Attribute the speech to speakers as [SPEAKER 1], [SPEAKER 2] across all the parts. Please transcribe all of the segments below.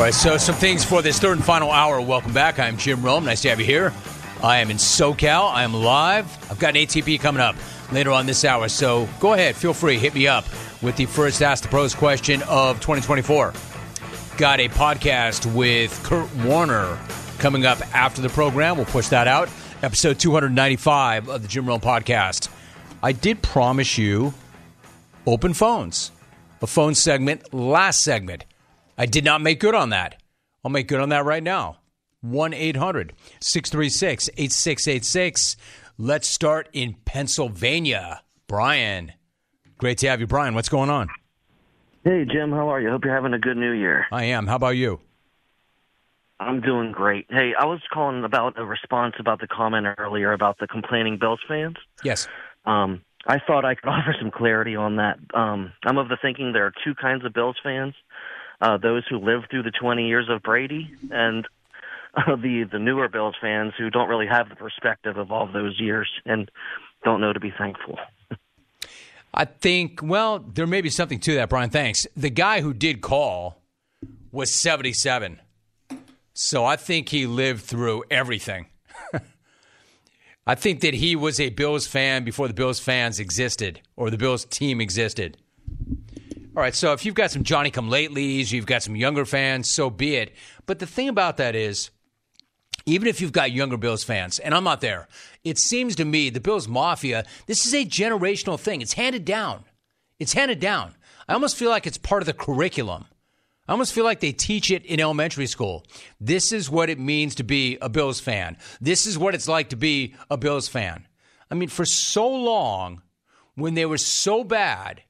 [SPEAKER 1] All right, so some things for this third and final hour. Welcome back. I'm Jim Rome. Nice to have you here. I am in SoCal. I am live. I've got an ATP coming up later on this hour. So go ahead, feel free, hit me up with the first Ask the Pros question of 2024. Got a podcast with Kurt Warner coming up after the program. We'll push that out. Episode 295 of the Jim Rome podcast. I did promise you open phones, a phone segment last segment. I did not make good on that. I'll make good on that right now. 1 800 636 8686. Let's start in Pennsylvania. Brian. Great to have you, Brian. What's going on?
[SPEAKER 2] Hey, Jim. How are you? Hope you're having a good new year.
[SPEAKER 1] I am. How about you?
[SPEAKER 2] I'm doing great. Hey, I was calling about a response about the comment earlier about the complaining Bills fans.
[SPEAKER 1] Yes.
[SPEAKER 2] Um, I thought I could offer some clarity on that. Um, I'm of the thinking there are two kinds of Bills fans uh, those who lived through the 20 years of Brady, and uh, the the newer Bills fans who don't really have the perspective of all those years and don't know to be thankful.
[SPEAKER 1] I think, well, there may be something to that, Brian. Thanks. The guy who did call was 77. So I think he lived through everything. I think that he was a Bills fan before the Bills fans existed or the Bills team existed. All right, so if you've got some Johnny come latelys, you've got some younger fans, so be it. But the thing about that is, even if you've got younger Bills fans, and I'm not there, it seems to me the Bills Mafia, this is a generational thing. It's handed down. It's handed down. I almost feel like it's part of the curriculum. I almost feel like they teach it in elementary school. This is what it means to be a Bills fan. This is what it's like to be a Bills fan. I mean, for so long, when they were so bad,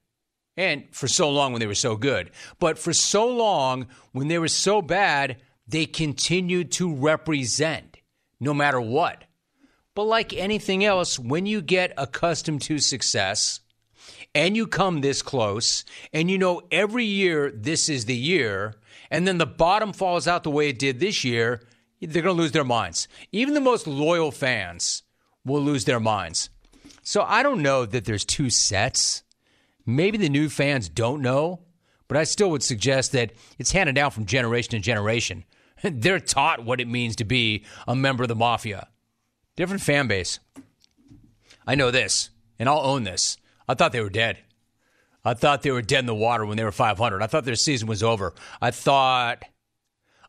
[SPEAKER 1] and for so long when they were so good. But for so long when they were so bad, they continued to represent no matter what. But like anything else, when you get accustomed to success and you come this close and you know every year this is the year, and then the bottom falls out the way it did this year, they're going to lose their minds. Even the most loyal fans will lose their minds. So I don't know that there's two sets. Maybe the new fans don't know, but I still would suggest that it's handed down from generation to generation. They're taught what it means to be a member of the mafia. Different fan base. I know this, and I'll own this. I thought they were dead. I thought they were dead in the water when they were 500. I thought their season was over. I thought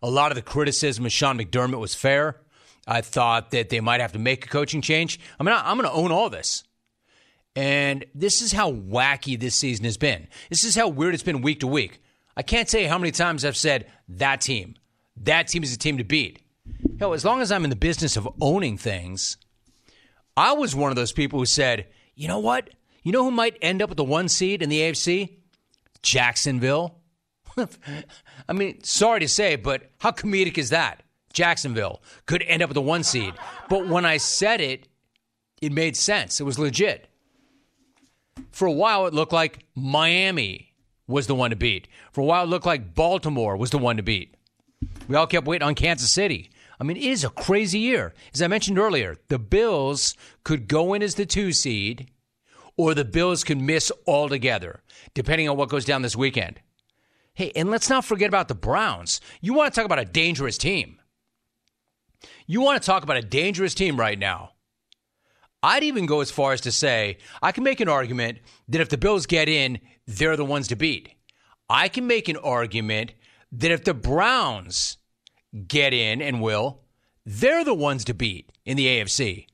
[SPEAKER 1] a lot of the criticism of Sean McDermott was fair. I thought that they might have to make a coaching change. I mean, I'm going to own all this. And this is how wacky this season has been. This is how weird it's been week to week. I can't say how many times I've said that team. That team is a team to beat. Hell, as long as I'm in the business of owning things, I was one of those people who said, you know what? You know who might end up with the one seed in the AFC? Jacksonville. I mean, sorry to say, but how comedic is that? Jacksonville could end up with the one seed. But when I said it, it made sense. It was legit. For a while, it looked like Miami was the one to beat. For a while, it looked like Baltimore was the one to beat. We all kept waiting on Kansas City. I mean, it is a crazy year. As I mentioned earlier, the Bills could go in as the two seed, or the Bills could miss altogether, depending on what goes down this weekend. Hey, and let's not forget about the Browns. You want to talk about a dangerous team. You want to talk about a dangerous team right now. I'd even go as far as to say I can make an argument that if the Bills get in, they're the ones to beat. I can make an argument that if the Browns get in and will, they're the ones to beat in the AFC.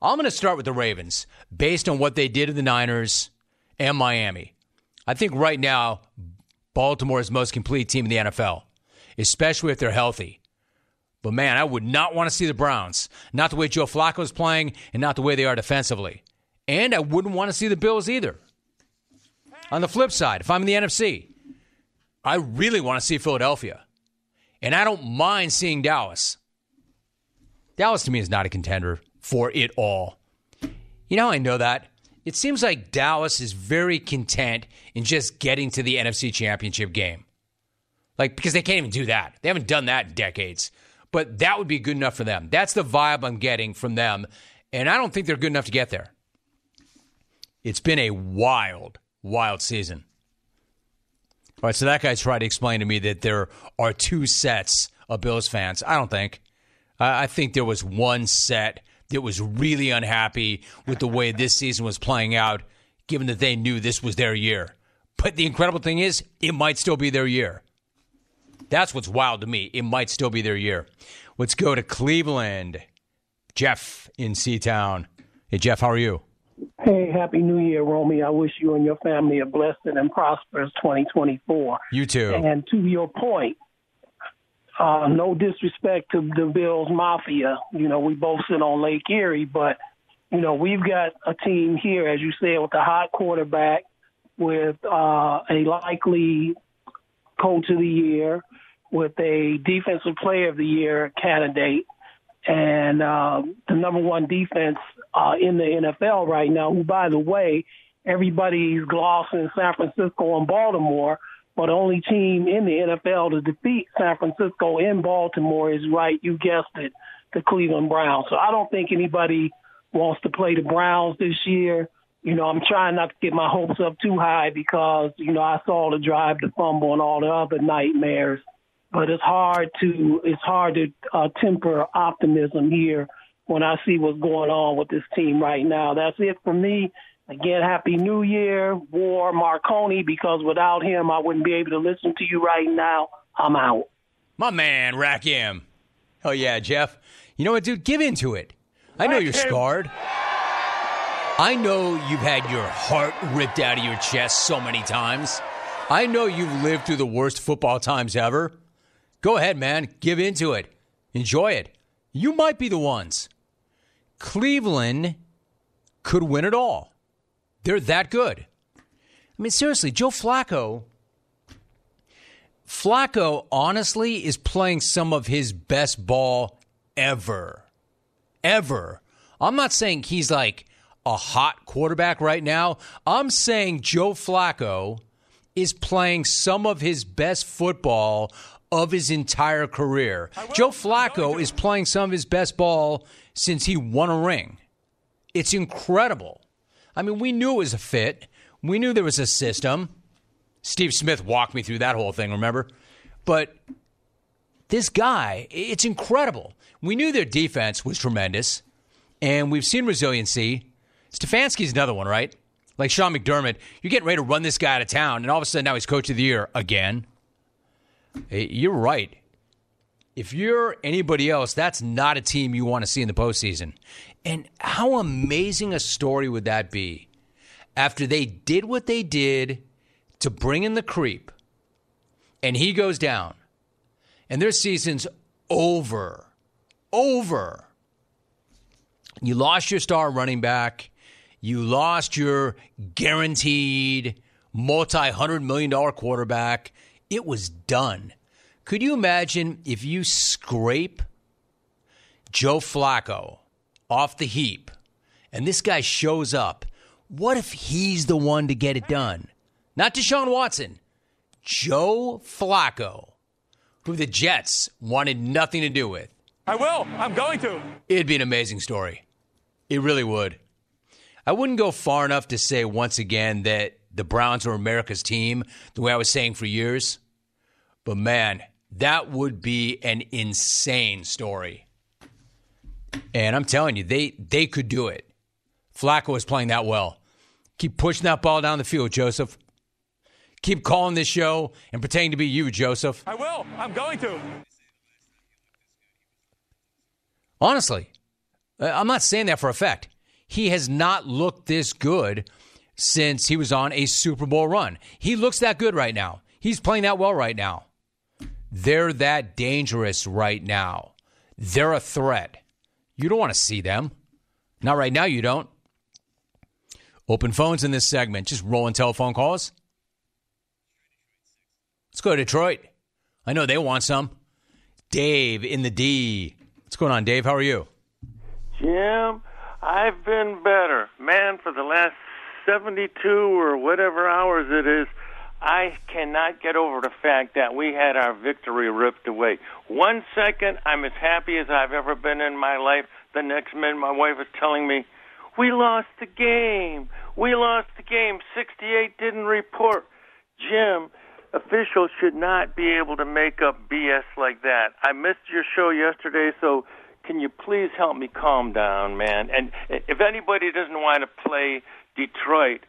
[SPEAKER 1] I'm going to start with the Ravens based on what they did to the Niners and Miami. I think right now, Baltimore is the most complete team in the NFL, especially if they're healthy. But man, I would not want to see the Browns. Not the way Joe Flacco is playing and not the way they are defensively. And I wouldn't want to see the Bills either. On the flip side, if I'm in the NFC, I really want to see Philadelphia. And I don't mind seeing Dallas. Dallas to me is not a contender for it all. You know how I know that? It seems like Dallas is very content in just getting to the NFC championship game. Like, because they can't even do that. They haven't done that in decades but that would be good enough for them. That's the vibe I'm getting from them. And I don't think they're good enough to get there. It's been a wild, wild season. All right, so that guy tried to explain to me that there are two sets of Bills fans. I don't think. I think there was one set that was really unhappy with the way this season was playing out, given that they knew this was their year. But the incredible thing is, it might still be their year. That's what's wild to me. It might still be their year. Let's go to Cleveland. Jeff in C-Town. Hey, Jeff, how are you?
[SPEAKER 3] Hey, Happy New Year, Romy. I wish you and your family a blessed and prosperous 2024.
[SPEAKER 1] You too.
[SPEAKER 3] And to your point, uh, no disrespect to the Bills Mafia. You know, we both sit on Lake Erie, but, you know, we've got a team here, as you said, with a hot quarterback, with uh, a likely coach of the year, with a defensive player of the year candidate, and uh, the number one defense uh, in the NFL right now, who, by the way, everybody's glossing San Francisco and Baltimore, but only team in the NFL to defeat San Francisco in Baltimore is right, you guessed it, the Cleveland Browns. So I don't think anybody wants to play the Browns this year. You know, I'm trying not to get my hopes up too high because, you know, I saw the drive, the fumble, and all the other nightmares. But it's hard to it's hard to uh, temper optimism here when I see what's going on with this team right now. That's it for me. Again, Happy New Year, War Marconi, because without him, I wouldn't be able to listen to you right now. I'm out.
[SPEAKER 1] My man, Rakim. Oh, yeah, Jeff. You know what, dude? Give into it. I know you're scarred. I know you've had your heart ripped out of your chest so many times. I know you've lived through the worst football times ever. Go ahead, man. Give into it. Enjoy it. You might be the ones. Cleveland could win it all. They're that good. I mean, seriously, Joe Flacco. Flacco, honestly, is playing some of his best ball ever. Ever. I'm not saying he's like a hot quarterback right now. I'm saying Joe Flacco is playing some of his best football of his entire career. Joe Flacco is playing some of his best ball since he won a ring. It's incredible. I mean, we knew it was a fit. We knew there was a system. Steve Smith walked me through that whole thing, remember? But this guy, it's incredible. We knew their defense was tremendous, and we've seen resiliency. Stefanski's another one, right? Like Sean McDermott, you're getting ready to run this guy out of town, and all of a sudden now he's coach of the year again. Eh, you're right. If you're anybody else, that's not a team you want to see in the postseason. And how amazing a story would that be after they did what they did to bring in the creep and he goes down and their season's over. Over. You lost your star running back. You lost your guaranteed multi hundred million dollar quarterback. It was done. Could you imagine if you scrape Joe Flacco off the heap and this guy shows up? What if he's the one to get it done? Not Deshaun Watson, Joe Flacco, who the Jets wanted nothing to do with.
[SPEAKER 4] I will. I'm going to.
[SPEAKER 1] It'd be an amazing story. It really would. I wouldn't go far enough to say once again that the Browns are America's team, the way I was saying for years. But man, that would be an insane story. And I'm telling you, they they could do it. Flacco is playing that well. Keep pushing that ball down the field, Joseph. Keep calling this show and pretending to be you, Joseph.
[SPEAKER 4] I will. I'm going to.
[SPEAKER 1] Honestly, I'm not saying that for effect. He has not looked this good since he was on a Super Bowl run. He looks that good right now. He's playing that well right now. They're that dangerous right now. They're a threat. You don't want to see them. Not right now, you don't. Open phones in this segment, just rolling telephone calls. Let's go to Detroit. I know they want some. Dave in the D. What's going on, Dave? How are you?
[SPEAKER 5] Jim, I've been better. Man, for the last 72 or whatever hours it is, I cannot get over the fact that we had our victory ripped away. One second, I'm as happy as I've ever been in my life. The next minute, my wife is telling me, We lost the game. We lost the game. 68 didn't report. Jim, officials should not be able to make up BS like that. I missed your show yesterday, so can you please help me calm down, man? And if anybody doesn't want to play Detroit,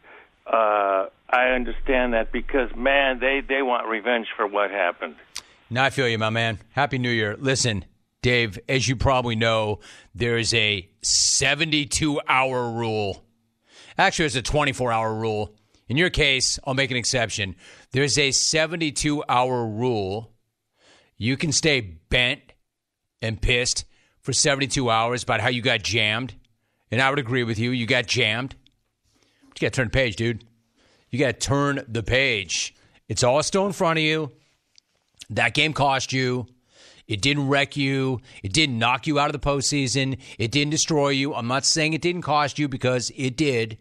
[SPEAKER 5] uh, I understand that because man, they they want revenge for what happened.
[SPEAKER 1] Now I feel you, my man. Happy New Year. Listen, Dave, as you probably know, there is a 72 hour rule. Actually, there's a 24 hour rule. In your case, I'll make an exception. There's a 72 hour rule. You can stay bent and pissed for 72 hours about how you got jammed. And I would agree with you. You got jammed. But you got to turn the page, dude. You got to turn the page. It's all still in front of you. That game cost you. It didn't wreck you. It didn't knock you out of the postseason. It didn't destroy you. I'm not saying it didn't cost you because it did.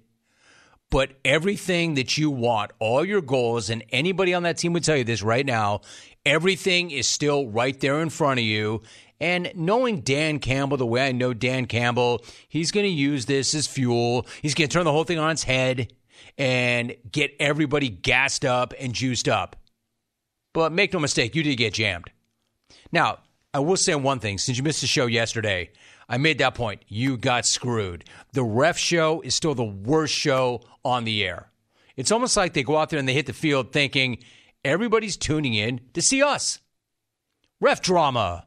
[SPEAKER 1] But everything that you want, all your goals, and anybody on that team would tell you this right now, everything is still right there in front of you. And knowing Dan Campbell the way I know Dan Campbell, he's going to use this as fuel. He's going to turn the whole thing on its head and get everybody gassed up and juiced up. But make no mistake, you did get jammed. Now, I will say one thing since you missed the show yesterday, I made that point. You got screwed. The ref show is still the worst show on the air. It's almost like they go out there and they hit the field thinking everybody's tuning in to see us. Ref drama.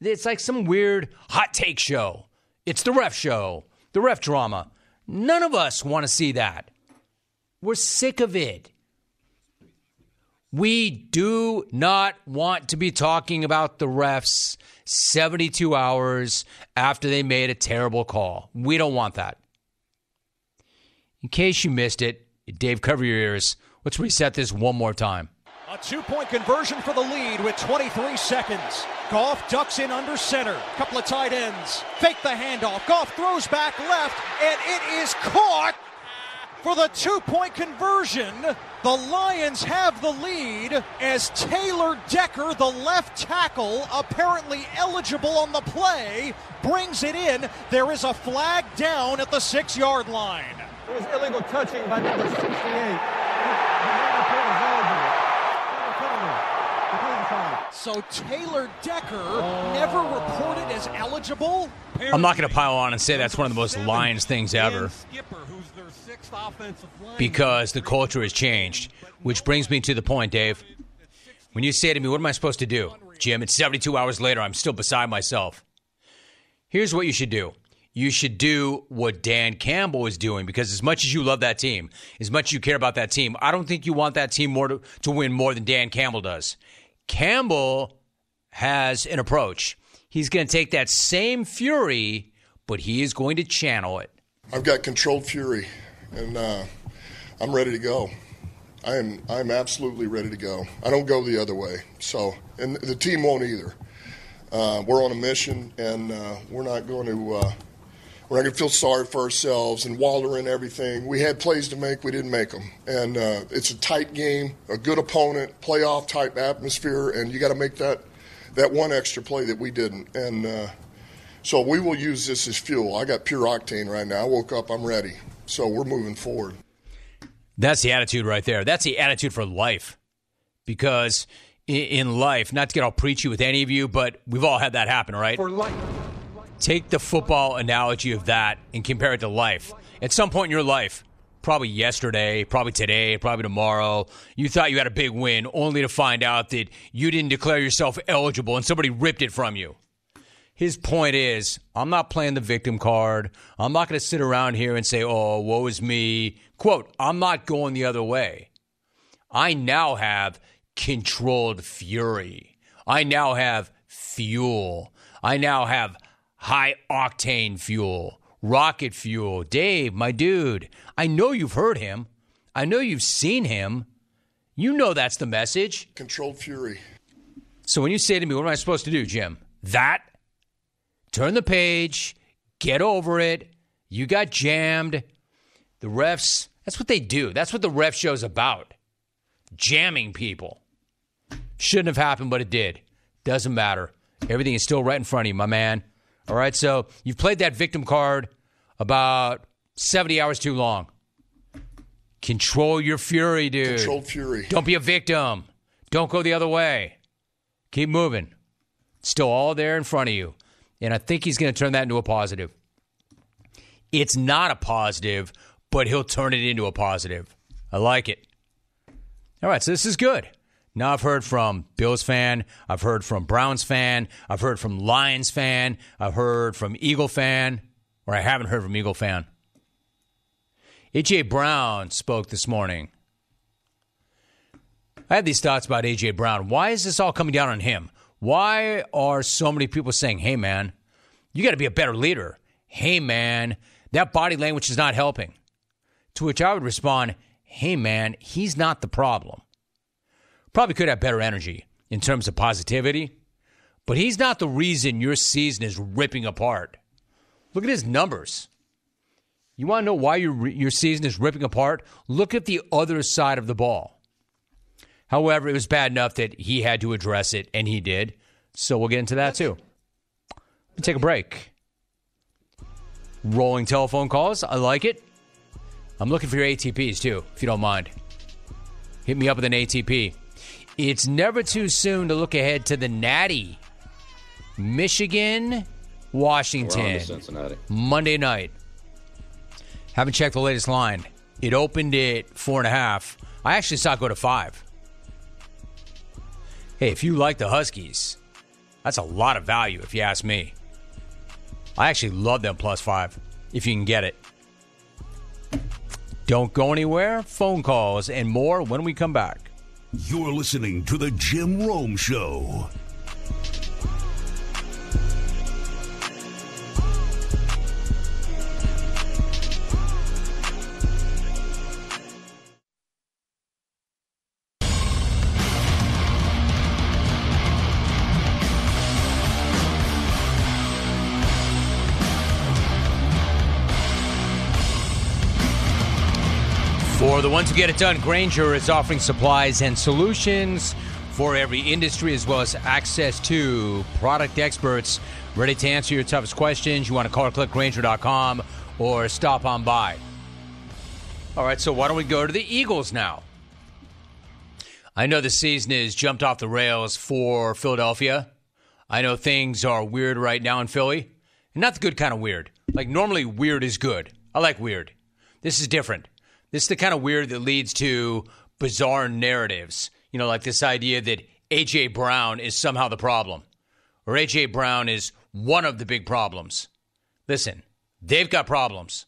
[SPEAKER 1] It's like some weird hot take show. It's the ref show, the ref drama. None of us want to see that. We're sick of it. We do not want to be talking about the refs 72 hours after they made a terrible call. We don't want that. In case you missed it, Dave, cover your ears. Let's reset this one more time.
[SPEAKER 6] A two point conversion for the lead with 23 seconds. Goff ducks in under center. Couple of tight ends. Fake the handoff. Goff throws back left, and it is caught for the two point conversion. The Lions have the lead as Taylor Decker, the left tackle, apparently eligible on the play, brings it in. There is a flag down at the six yard line.
[SPEAKER 7] It was illegal touching by number 68.
[SPEAKER 6] So Taylor Decker never reported as eligible.
[SPEAKER 1] I'm not going to pile on and say that's one of the most Lions things ever because the culture has changed. Which brings me to the point, Dave. When you say to me, What am I supposed to do? Jim, it's 72 hours later. I'm still beside myself. Here's what you should do you should do what Dan Campbell is doing because as much as you love that team, as much as you care about that team, I don't think you want that team more to, to win more than Dan Campbell does. Campbell has an approach. He's going to take that same fury, but he is going to channel it.
[SPEAKER 8] I've got controlled fury, and uh, I'm ready to go. I am I'm absolutely ready to go. I don't go the other way. So, and the team won't either. Uh, we're on a mission, and uh, we're not going to uh, we're not going to feel sorry for ourselves and wallow in everything. We had plays to make, we didn't make them, and uh, it's a tight game, a good opponent, playoff type atmosphere, and you got to make that that one extra play that we didn't, and. So we will use this as fuel. I got pure octane right now. I woke up, I'm ready. So we're moving forward.
[SPEAKER 1] That's the attitude right there. That's the attitude for life. Because in life, not to get all preachy with any of you, but we've all had that happen, right?
[SPEAKER 7] For life.
[SPEAKER 1] Take the football analogy of that and compare it to life. At some point in your life, probably yesterday, probably today, probably tomorrow, you thought you had a big win, only to find out that you didn't declare yourself eligible and somebody ripped it from you his point is I'm not playing the victim card. I'm not going to sit around here and say, oh, woe is me. Quote, I'm not going the other way. I now have controlled fury. I now have fuel. I now have high octane fuel, rocket fuel. Dave, my dude, I know you've heard him. I know you've seen him. You know that's the message.
[SPEAKER 8] Controlled fury.
[SPEAKER 1] So when you say to me, what am I supposed to do, Jim? That turn the page, get over it. You got jammed. The refs, that's what they do. That's what the ref show's about. Jamming people. Shouldn't have happened, but it did. Doesn't matter. Everything is still right in front of you, my man. All right, so you've played that victim card about 70 hours too long. Control your fury, dude.
[SPEAKER 8] Control fury.
[SPEAKER 1] Don't be a victim. Don't go the other way. Keep moving. Still all there in front of you. And I think he's going to turn that into a positive. It's not a positive, but he'll turn it into a positive. I like it. All right, so this is good. Now I've heard from Bills fan, I've heard from Browns fan, I've heard from Lions fan, I've heard from Eagle fan, or I haven't heard from Eagle fan. AJ Brown spoke this morning. I had these thoughts about AJ Brown. Why is this all coming down on him? Why are so many people saying, "Hey man, you got to be a better leader." Hey man, that body language is not helping. To which I would respond, "Hey man, he's not the problem." Probably could have better energy in terms of positivity, but he's not the reason your season is ripping apart. Look at his numbers. You want to know why your, your season is ripping apart? Look at the other side of the ball. However, it was bad enough that he had to address it, and he did. So we'll get into that too. We'll take a break. Rolling telephone calls. I like it. I'm looking for your ATPs too, if you don't mind. Hit me up with an ATP. It's never too soon to look ahead to the Natty. Michigan, Washington.
[SPEAKER 9] Cincinnati.
[SPEAKER 1] Monday night. Haven't checked the latest line. It opened at four and a half. I actually saw it go to five. Hey, if you like the Huskies, that's a lot of value if you ask me. I actually love them plus five if you can get it. Don't go anywhere. Phone calls and more when we come back.
[SPEAKER 10] You're listening to The Jim Rome Show.
[SPEAKER 1] The ones who get it done, Grainger is offering supplies and solutions for every industry as well as access to product experts ready to answer your toughest questions. You want to call or click Grainger.com or stop on by. All right, so why don't we go to the Eagles now? I know the season has jumped off the rails for Philadelphia. I know things are weird right now in Philly. And not the good kind of weird. Like normally weird is good. I like weird. This is different. This is the kind of weird that leads to bizarre narratives. You know, like this idea that A.J. Brown is somehow the problem, or A.J. Brown is one of the big problems. Listen, they've got problems.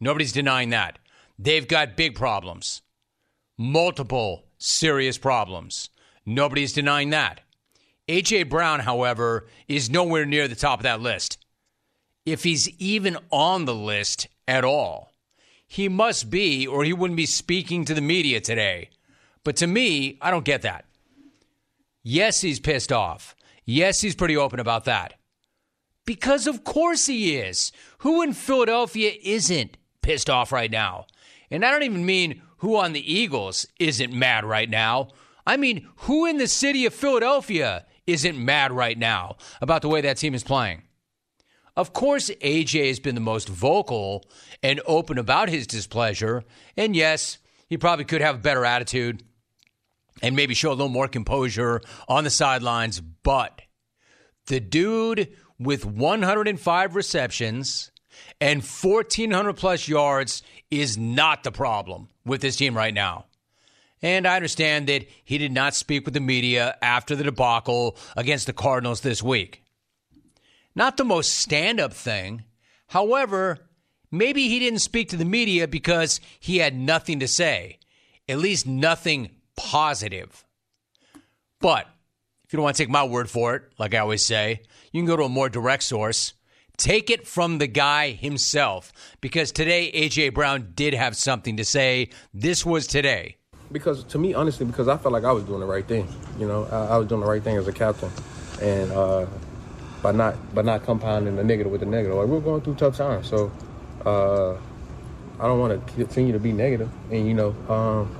[SPEAKER 1] Nobody's denying that. They've got big problems, multiple serious problems. Nobody's denying that. A.J. Brown, however, is nowhere near the top of that list. If he's even on the list at all he must be, or he wouldn't be speaking to the media today. But to me, I don't get that. Yes, he's pissed off. Yes, he's pretty open about that. Because of course he is. Who in Philadelphia isn't pissed off right now? And I don't even mean who on the Eagles isn't mad right now. I mean, who in the city of Philadelphia isn't mad right now about the way that team is playing? Of course, AJ has been the most vocal and open about his displeasure. And yes, he probably could have a better attitude and maybe show a little more composure on the sidelines. But the dude with 105 receptions and 1,400 plus yards is not the problem with this team right now. And I understand that he did not speak with the media after the debacle against the Cardinals this week. Not the most stand up thing. However, maybe he didn't speak to the media because he had nothing to say, at least nothing positive. But if you don't want to take my word for it, like I always say, you can go to a more direct source. Take it from the guy himself because today AJ Brown did have something to say. This was today.
[SPEAKER 11] Because to me, honestly, because I felt like I was doing the right thing. You know, I, I was doing the right thing as a captain, and uh, by not by not compounding the negative with the negative. Like we're going through tough times, so uh, I don't want to continue to be negative. And you know, um,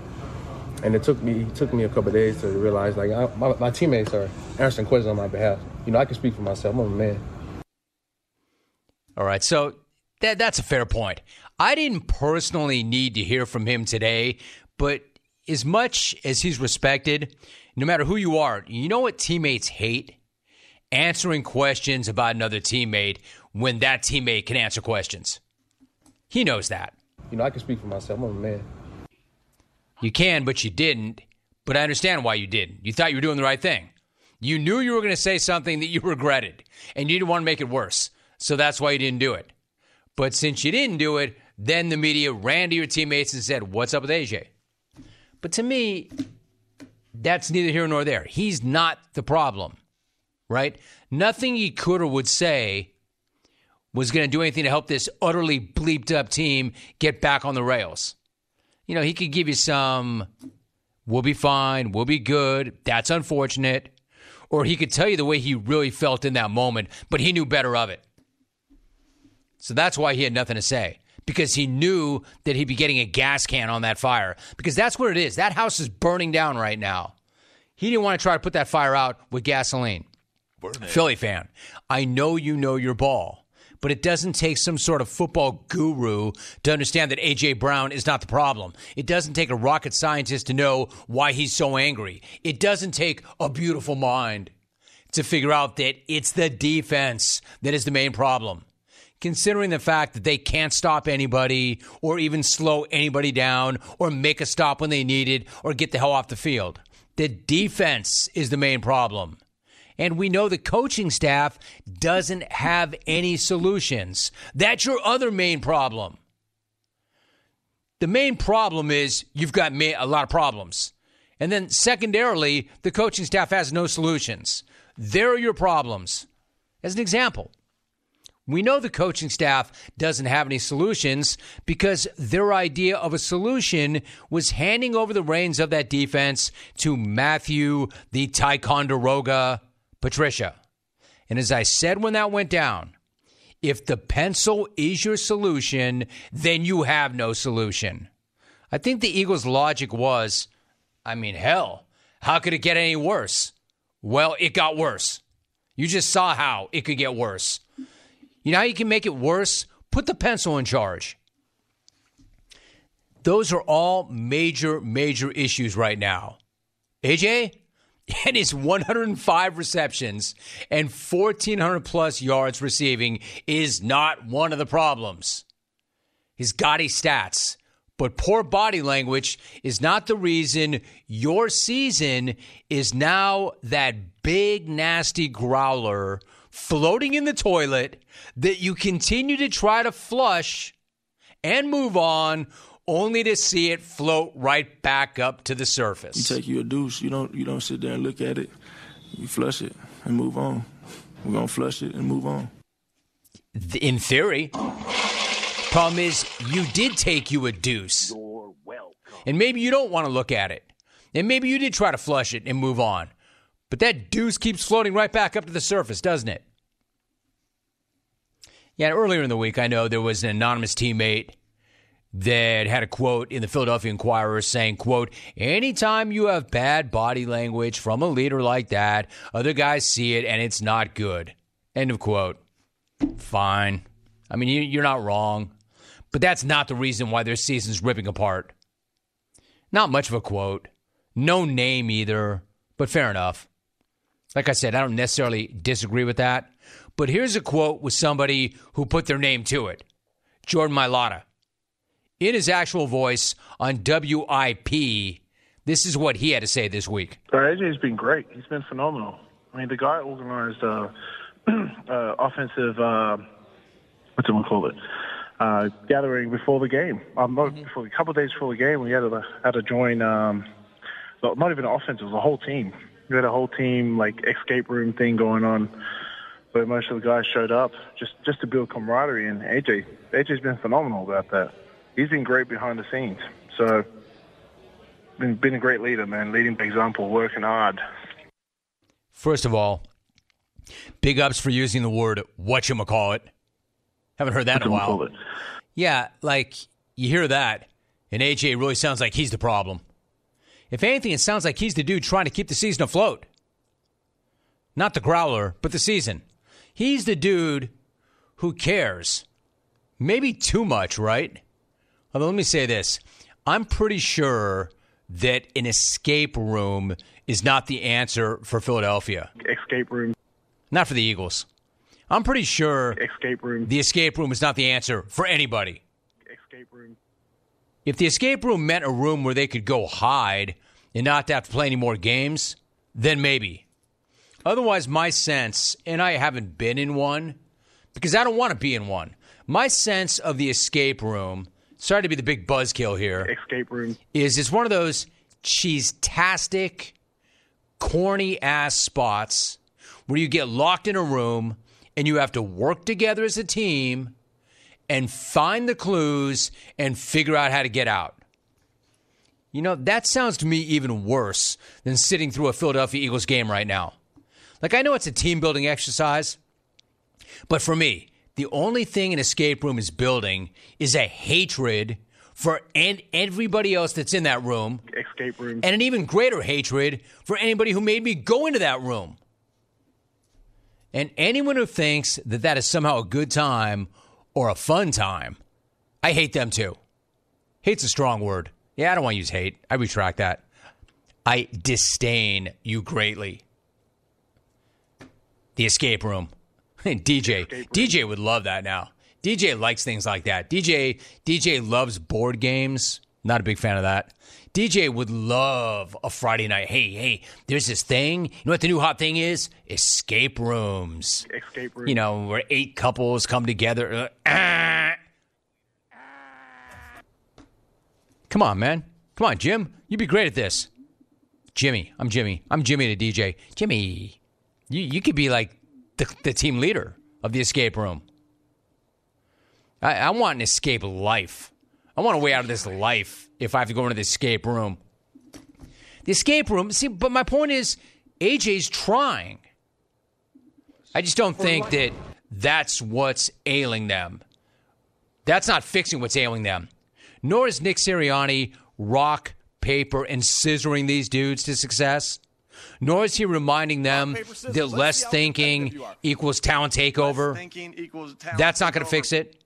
[SPEAKER 11] and it took me it took me a couple days to realize like I, my, my, teammates are answering questions on my behalf. You know, I can speak for myself. I'm a man.
[SPEAKER 1] All right, so that that's a fair point. I didn't personally need to hear from him today, but as much as he's respected, no matter who you are, you know what teammates hate? Answering questions about another teammate when that teammate can answer questions. He knows that.
[SPEAKER 11] You know, I can speak for myself. I'm a man.
[SPEAKER 1] You can, but you didn't. But I understand why you didn't. You thought you were doing the right thing. You knew you were going to say something that you regretted, and you didn't want to make it worse. So that's why you didn't do it. But since you didn't do it, then the media ran to your teammates and said, What's up with AJ? But to me, that's neither here nor there. He's not the problem, right? Nothing he could or would say was going to do anything to help this utterly bleeped up team get back on the rails. You know, he could give you some, we'll be fine, we'll be good, that's unfortunate. Or he could tell you the way he really felt in that moment, but he knew better of it. So that's why he had nothing to say because he knew that he'd be getting a gas can on that fire because that's what it is. That house is burning down right now. He didn't want to try to put that fire out with gasoline. Philly fan, I know you know your ball, but it doesn't take some sort of football guru to understand that A.J. Brown is not the problem. It doesn't take a rocket scientist to know why he's so angry. It doesn't take a beautiful mind to figure out that it's the defense that is the main problem considering the fact that they can't stop anybody or even slow anybody down or make a stop when they need it or get the hell off the field. The defense is the main problem. And we know the coaching staff doesn't have any solutions. That's your other main problem. The main problem is you've got a lot of problems. And then, secondarily, the coaching staff has no solutions. There are your problems. As an example, we know the coaching staff doesn't have any solutions because their idea of a solution was handing over the reins of that defense to Matthew the Ticonderoga Patricia. And as I said when that went down, if the pencil is your solution, then you have no solution. I think the Eagles' logic was I mean, hell, how could it get any worse? Well, it got worse. You just saw how it could get worse. You know how you can make it worse? Put the pencil in charge. Those are all major, major issues right now. AJ and his 105 receptions and 1,400 plus yards receiving is not one of the problems. His gaudy stats, but poor body language is not the reason your season is now that big, nasty growler floating in the toilet that you continue to try to flush and move on only to see it float right back up to the surface.
[SPEAKER 9] You take you a deuce, you don't you don't sit there and look at it. You flush it and move on. We're going to flush it and move on.
[SPEAKER 1] In theory. Problem is, you did take you a deuce. And maybe you don't want to look at it. And maybe you did try to flush it and move on. But that deuce keeps floating right back up to the surface, doesn't it? Yeah, earlier in the week, I know there was an anonymous teammate that had a quote in the Philadelphia Inquirer saying, quote, anytime you have bad body language from a leader like that, other guys see it and it's not good. End of quote. Fine. I mean, you're not wrong. But that's not the reason why their season's ripping apart. Not much of a quote. No name either, but fair enough. Like I said, I don't necessarily disagree with that. But here's a quote with somebody who put their name to it Jordan Mailata. In his actual voice on WIP, this is what he had to say this week.
[SPEAKER 12] Uh, AJ's been great. He's been phenomenal. I mean, the guy organized uh, uh, offensive, uh, what's it call it, uh, gathering before the game. Um, mm-hmm. before, a couple of days before the game, we had to had to join. Um, not even offense; it was a whole team. We had a whole team like escape room thing going on where most of the guys showed up just just to build camaraderie. And AJ, AJ's been phenomenal about that. He's been great behind the scenes. So, been been a great leader, man. Leading by example, working hard.
[SPEAKER 1] First of all, big ups for using the word what you call it. Haven't heard that in a while. Yeah, like you hear that, and AJ really sounds like he's the problem. If anything, it sounds like he's the dude trying to keep the season afloat. Not the growler, but the season. He's the dude who cares. Maybe too much, right? Let me say this I'm pretty sure that an escape room is not the answer for Philadelphia.
[SPEAKER 12] Escape room.
[SPEAKER 1] Not for the Eagles. I'm pretty sure
[SPEAKER 12] Escape room.
[SPEAKER 1] the escape room is not the answer for anybody.
[SPEAKER 12] Escape room.
[SPEAKER 1] If the escape room meant a room where they could go hide and not have to play any more games, then maybe. Otherwise, my sense, and I haven't been in one because I don't want to be in one. My sense of the escape room, sorry to be the big buzzkill here,
[SPEAKER 12] Escape room.
[SPEAKER 1] is it's one of those cheese-tastic, corny ass spots where you get locked in a room and you have to work together as a team and find the clues and figure out how to get out. You know, that sounds to me even worse than sitting through a Philadelphia Eagles game right now. Like, I know it's a team building exercise, but for me, the only thing an escape room is building is a hatred for and everybody else that's in that room,
[SPEAKER 12] Escape room.
[SPEAKER 1] and an even greater hatred for anybody who made me go into that room. And anyone who thinks that that is somehow a good time or a fun time, I hate them too. Hate's a strong word. Yeah, I don't want to use hate. I retract that. I disdain you greatly. The escape room. DJ. DJ would love that now. DJ likes things like that. DJ DJ loves board games. Not a big fan of that. DJ would love a Friday night. Hey, hey, there's this thing. You know what the new hot thing is? Escape rooms.
[SPEAKER 12] Escape rooms.
[SPEAKER 1] You know, where eight couples come together. Uh. Come on, man. Come on, Jim. You'd be great at this. Jimmy. I'm Jimmy. I'm Jimmy to DJ. Jimmy. You you could be like the, the team leader of the escape room. I, I want an escape life. I want a way out of this life if I have to go into the escape room. The escape room, see, but my point is, AJ's trying. I just don't think that that's what's ailing them. That's not fixing what's ailing them. Nor is Nick Sirianni rock, paper, and scissoring these dudes to success. Nor is he reminding them that less thinking equals talent takeover.
[SPEAKER 13] Equals talent.
[SPEAKER 1] That's not going to fix it.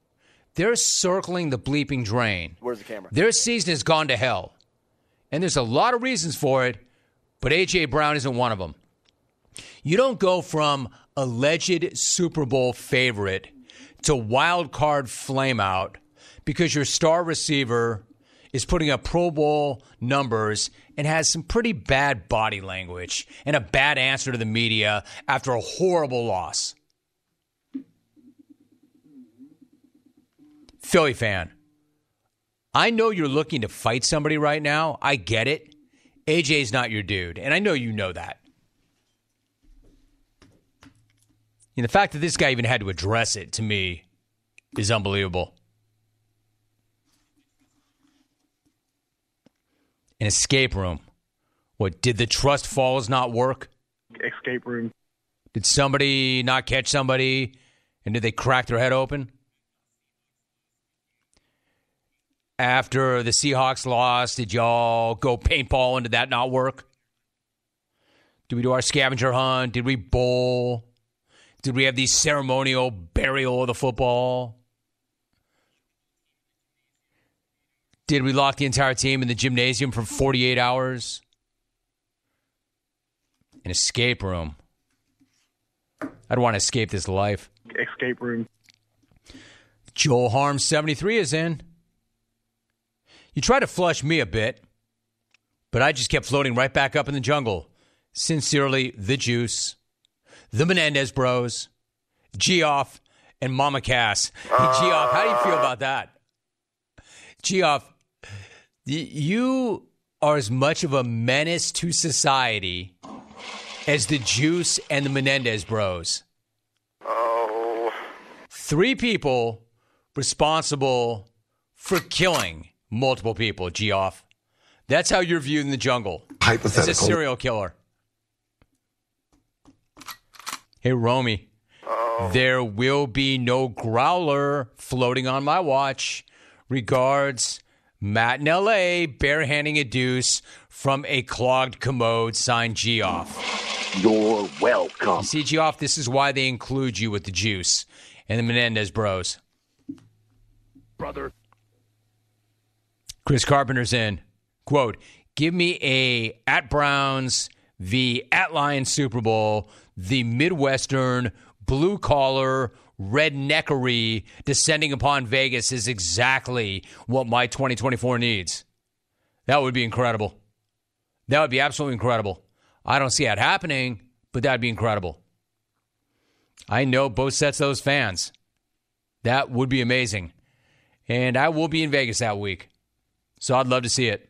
[SPEAKER 1] They're circling the bleeping drain.
[SPEAKER 13] Where's the camera?
[SPEAKER 1] Their season has gone to hell. And there's a lot of reasons for it, but A.J. Brown isn't one of them. You don't go from alleged Super Bowl favorite to wild card flameout because your star receiver is putting up Pro Bowl numbers and has some pretty bad body language and a bad answer to the media after a horrible loss. Philly fan, I know you're looking to fight somebody right now. I get it. AJ's not your dude, and I know you know that. And the fact that this guy even had to address it to me is unbelievable. An escape room. What, did the trust falls not work?
[SPEAKER 12] Escape room.
[SPEAKER 1] Did somebody not catch somebody and did they crack their head open? After the Seahawks lost, did y'all go paintball and did that not work? Did we do our scavenger hunt? Did we bowl? Did we have the ceremonial burial of the football? Did we lock the entire team in the gymnasium for 48 hours? An escape room. I'd want to escape this life.
[SPEAKER 12] Escape room.
[SPEAKER 1] Joel Harm 73 is in. You tried to flush me a bit, but I just kept floating right back up in the jungle. Sincerely, the Juice, the Menendez Bros, Geoff, and Mama Cass. Hey, Geoff, how do you feel about that? Geoff, you are as much of a menace to society as the Juice and the Menendez Bros.
[SPEAKER 13] Oh.
[SPEAKER 1] Three people responsible for killing multiple people, Geoff. That's how you're viewed in the jungle. Hypothetical. As a serial killer. Hey, Romy. Oh. There will be no growler floating on my watch. Regards, Matt in LA barehanding a deuce from a clogged commode signed Geoff.
[SPEAKER 14] You're welcome.
[SPEAKER 1] You see, Geoff, this is why they include you with the juice and the Menendez bros.
[SPEAKER 14] Brother.
[SPEAKER 1] Chris Carpenter's in. Quote, Give me a at Browns v at Lions Super Bowl, the Midwestern blue collar redneckery descending upon Vegas is exactly what my 2024 needs. That would be incredible. That would be absolutely incredible. I don't see that happening, but that'd be incredible. I know both sets of those fans. That would be amazing. And I will be in Vegas that week. So I'd love to see it.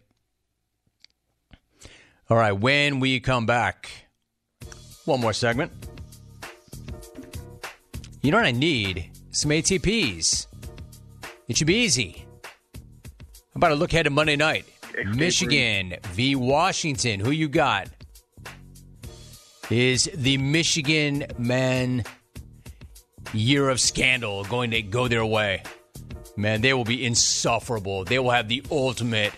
[SPEAKER 1] All right, when we come back, one more segment. You know what I need? Some ATPs. It should be easy. I'm about to look ahead to Monday night. Michigan v. Washington. Who you got? Is the Michigan men year of scandal going to go their way? Man, they will be insufferable. They will have the ultimate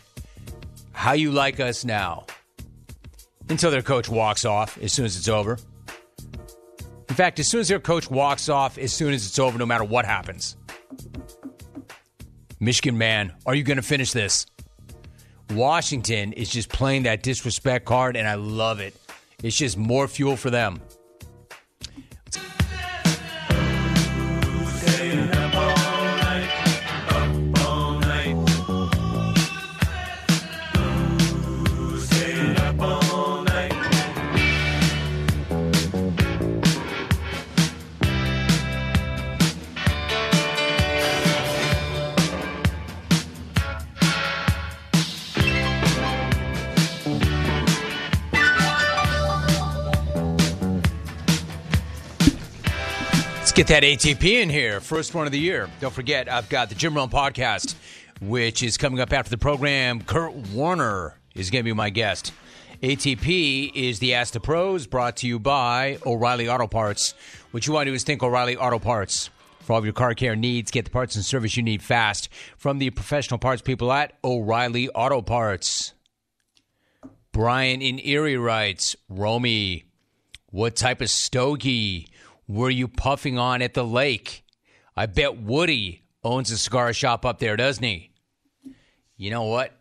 [SPEAKER 1] how you like us now until their coach walks off as soon as it's over. In fact, as soon as their coach walks off, as soon as it's over, no matter what happens. Michigan man, are you going to finish this? Washington is just playing that disrespect card, and I love it. It's just more fuel for them. Get that ATP in here. First one of the year. Don't forget, I've got the Jim Rome podcast, which is coming up after the program. Kurt Warner is going to be my guest. ATP is the Ask the Pros brought to you by O'Reilly Auto Parts. What you want to do is think O'Reilly Auto Parts. For all of your car care needs, get the parts and service you need fast from the professional parts people at O'Reilly Auto Parts. Brian in Erie writes, Romy, what type of stogie were you puffing on at the lake? I bet Woody owns a cigar shop up there, doesn't he? You know what?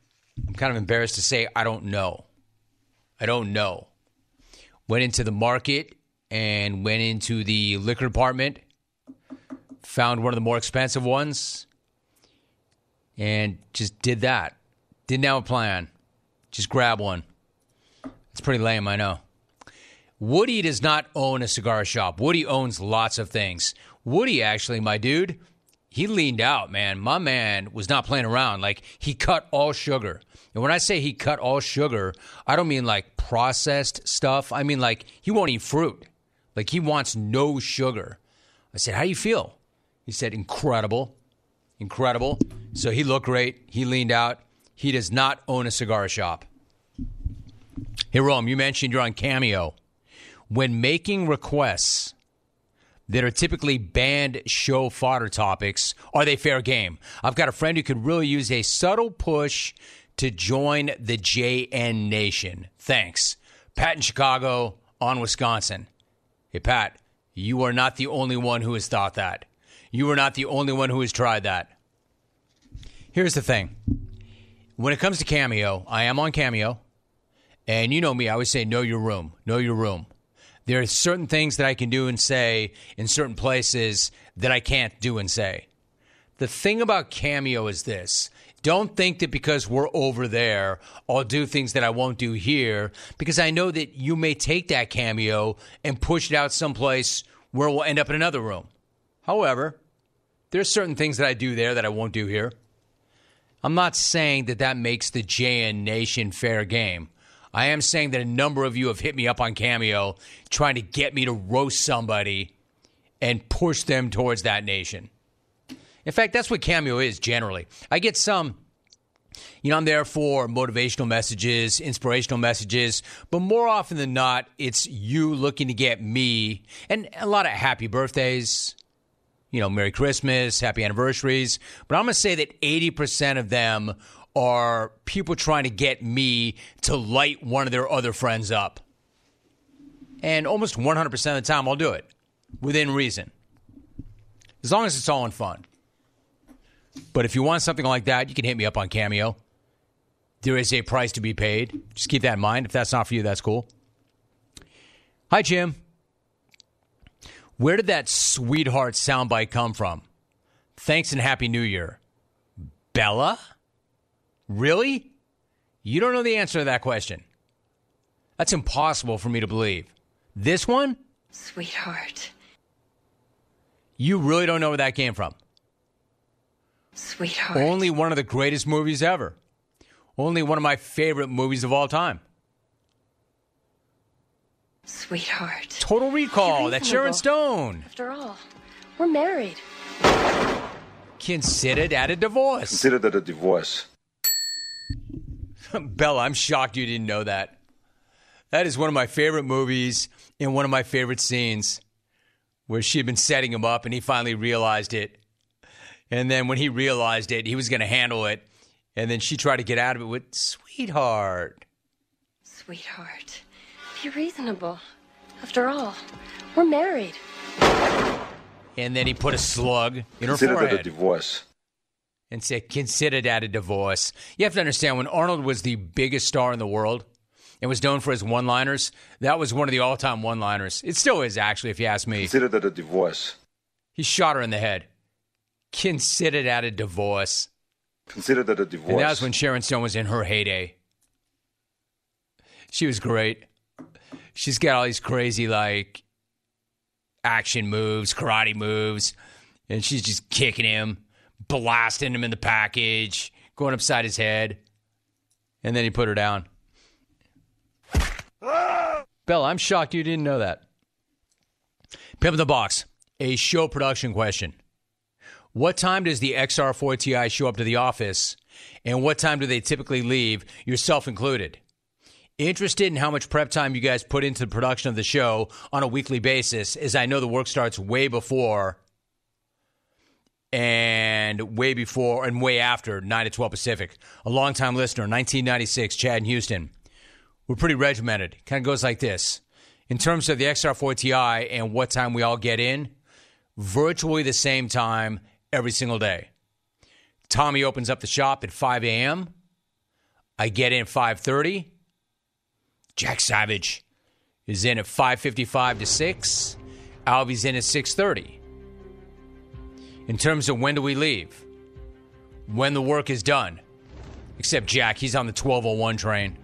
[SPEAKER 1] I'm kind of embarrassed to say I don't know. I don't know. Went into the market and went into the liquor department, found one of the more expensive ones, and just did that. Didn't have a plan. Just grab one. It's pretty lame, I know. Woody does not own a cigar shop. Woody owns lots of things. Woody, actually, my dude, he leaned out, man. My man was not playing around. Like, he cut all sugar. And when I say he cut all sugar, I don't mean like processed stuff. I mean like he won't eat fruit. Like, he wants no sugar. I said, How do you feel? He said, Incredible. Incredible. So he looked great. He leaned out. He does not own a cigar shop. Hey, Rome, you mentioned you're on Cameo when making requests that are typically banned show fodder topics, are they fair game? I've got a friend who could really use a subtle push to join the JN Nation. Thanks. Pat in Chicago on Wisconsin. Hey, Pat, you are not the only one who has thought that. You are not the only one who has tried that. Here's the thing when it comes to Cameo, I am on Cameo. And you know me, I always say, know your room, know your room. There are certain things that I can do and say in certain places that I can't do and say. The thing about Cameo is this don't think that because we're over there, I'll do things that I won't do here, because I know that you may take that Cameo and push it out someplace where we'll end up in another room. However, there's certain things that I do there that I won't do here. I'm not saying that that makes the JN Nation fair game. I am saying that a number of you have hit me up on Cameo trying to get me to roast somebody and push them towards that nation. In fact, that's what Cameo is generally. I get some, you know, I'm there for motivational messages, inspirational messages, but more often than not, it's you looking to get me and a lot of happy birthdays, you know, Merry Christmas, happy anniversaries. But I'm going to say that 80% of them are people trying to get me to light one of their other friends up. And almost 100% of the time, I'll do it within reason, as long as it's all in fun. But if you want something like that, you can hit me up on Cameo. there is a price to be paid. Just keep that in mind. If that's not for you, that's cool. Hi, Jim. Where did that sweetheart soundbite come from? Thanks and Happy New Year. Bella? Really? You don't know the answer to that question. That's impossible for me to believe. This one?
[SPEAKER 14] Sweetheart.
[SPEAKER 1] You really don't know where that came from.
[SPEAKER 14] Sweetheart.
[SPEAKER 1] Only one of the greatest movies ever. Only one of my favorite movies of all time.
[SPEAKER 14] Sweetheart.
[SPEAKER 1] Total Recall. That's Sharon. Stone.
[SPEAKER 14] After all, we're married.
[SPEAKER 1] Considered at a divorce.
[SPEAKER 15] Considered at a divorce.
[SPEAKER 1] Bella, I'm shocked you didn't know that. That is one of my favorite movies and one of my favorite scenes where she had been setting him up and he finally realized it. And then when he realized it, he was going to handle it. And then she tried to get out of it with, sweetheart.
[SPEAKER 14] Sweetheart. Be reasonable. After all, we're married.
[SPEAKER 1] And then he put a slug in her
[SPEAKER 15] Consider that a
[SPEAKER 1] forehead
[SPEAKER 15] divorce.
[SPEAKER 1] And said, consider that a divorce. You have to understand, when Arnold was the biggest star in the world and was known for his one liners, that was one of the all time one liners. It still is, actually, if you ask me.
[SPEAKER 15] Consider that a divorce.
[SPEAKER 1] He shot her in the head. Consider that a divorce.
[SPEAKER 15] Consider that a divorce.
[SPEAKER 1] And that was when Sharon Stone was in her heyday. She was great. She's got all these crazy, like, action moves, karate moves, and she's just kicking him, blasting him in the package, going upside his head. And then he put her down. Bella, I'm shocked you didn't know that. Pimp in the Box, a show production question. What time does the XR4 Ti show up to the office, and what time do they typically leave, yourself included? Interested in how much prep time you guys put into the production of the show on a weekly basis, as I know the work starts way before and way before and way after 9 to 12 Pacific. A longtime listener, 1996, Chad in Houston. We're pretty regimented. Kind of goes like this. In terms of the XR4 Ti and what time we all get in, virtually the same time every single day. Tommy opens up the shop at 5 a.m. I get in at 5:30. Jack Savage is in at 5:55 to 6. Alvy's in at 6:30. In terms of when do we leave? When the work is done. Except Jack, he's on the 1201 train.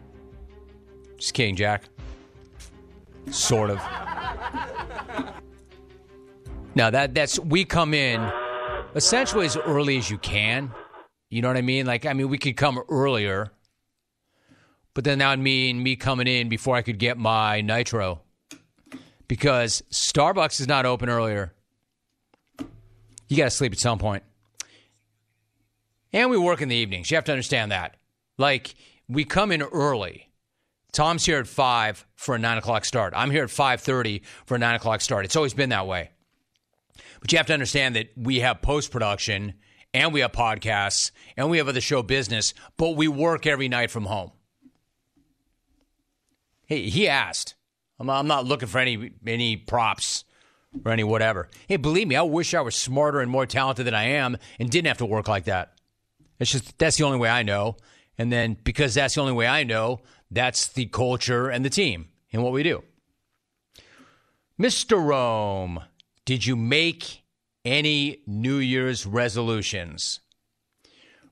[SPEAKER 1] Just kidding, Jack. Sort of. Now that that's we come in essentially as early as you can. You know what I mean? Like I mean we could come earlier. But then that would mean me coming in before I could get my nitro. Because Starbucks is not open earlier. You got to sleep at some point. And we work in the evenings. You have to understand that. Like, we come in early. Tom's here at 5 for a 9 o'clock start. I'm here at 5.30 for a 9 o'clock start. It's always been that way. But you have to understand that we have post-production and we have podcasts and we have other show business, but we work every night from home. Hey, he asked. I'm I'm not looking for any any props or any whatever. Hey, believe me, I wish I was smarter and more talented than I am and didn't have to work like that. It's just that's the only way I know. And then because that's the only way I know, that's the culture and the team and what we do. Mr. Rome, did you make any New Year's resolutions?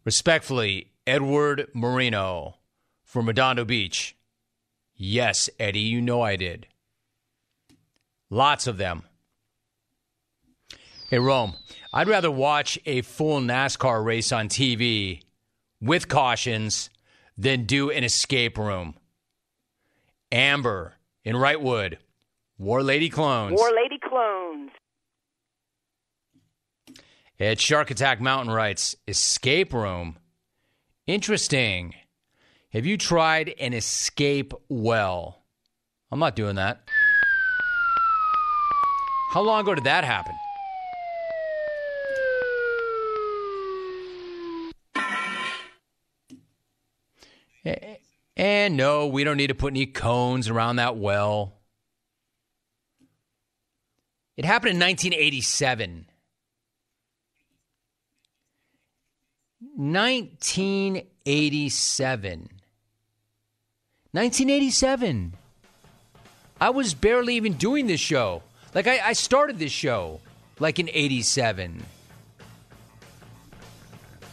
[SPEAKER 1] Respectfully, Edward Marino from Redondo Beach. Yes, Eddie, you know I did. Lots of them. Hey, Rome, I'd rather watch a full NASCAR race on TV with cautions than do an escape room. Amber in Wrightwood, War Lady Clones.
[SPEAKER 16] War Lady Clones.
[SPEAKER 1] At Shark Attack Mountain writes, escape room. Interesting. Have you tried an escape well? I'm not doing that. How long ago did that happen? And no, we don't need to put any cones around that well. It happened in 1987. 1987. 1987. I was barely even doing this show. Like, I, I started this show like in 87.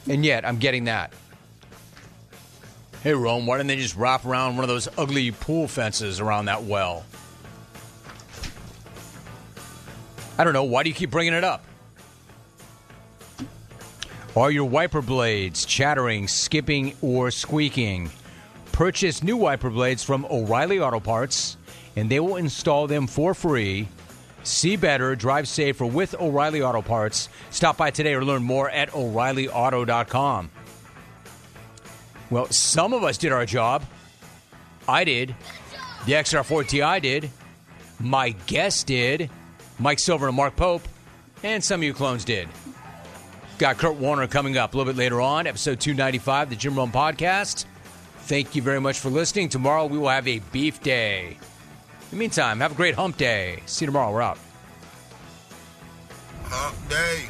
[SPEAKER 1] And yet, I'm getting that. Hey, Rome, why didn't they just wrap around one of those ugly pool fences around that well? I don't know. Why do you keep bringing it up? Are your wiper blades chattering, skipping, or squeaking? Purchase new wiper blades from O'Reilly Auto Parts, and they will install them for free. See better, drive safer with O'Reilly Auto Parts. Stop by today or learn more at O'ReillyAuto.com. Well, some of us did our job. I did. The XR4TI did. My guest did. Mike Silver and Mark Pope. And some of you clones did. Got Kurt Warner coming up a little bit later on, episode 295, the Jim Rome Podcast. Thank you very much for listening. Tomorrow we will have a beef day. In the meantime, have a great hump day. See you tomorrow. We're out.
[SPEAKER 16] Hump day.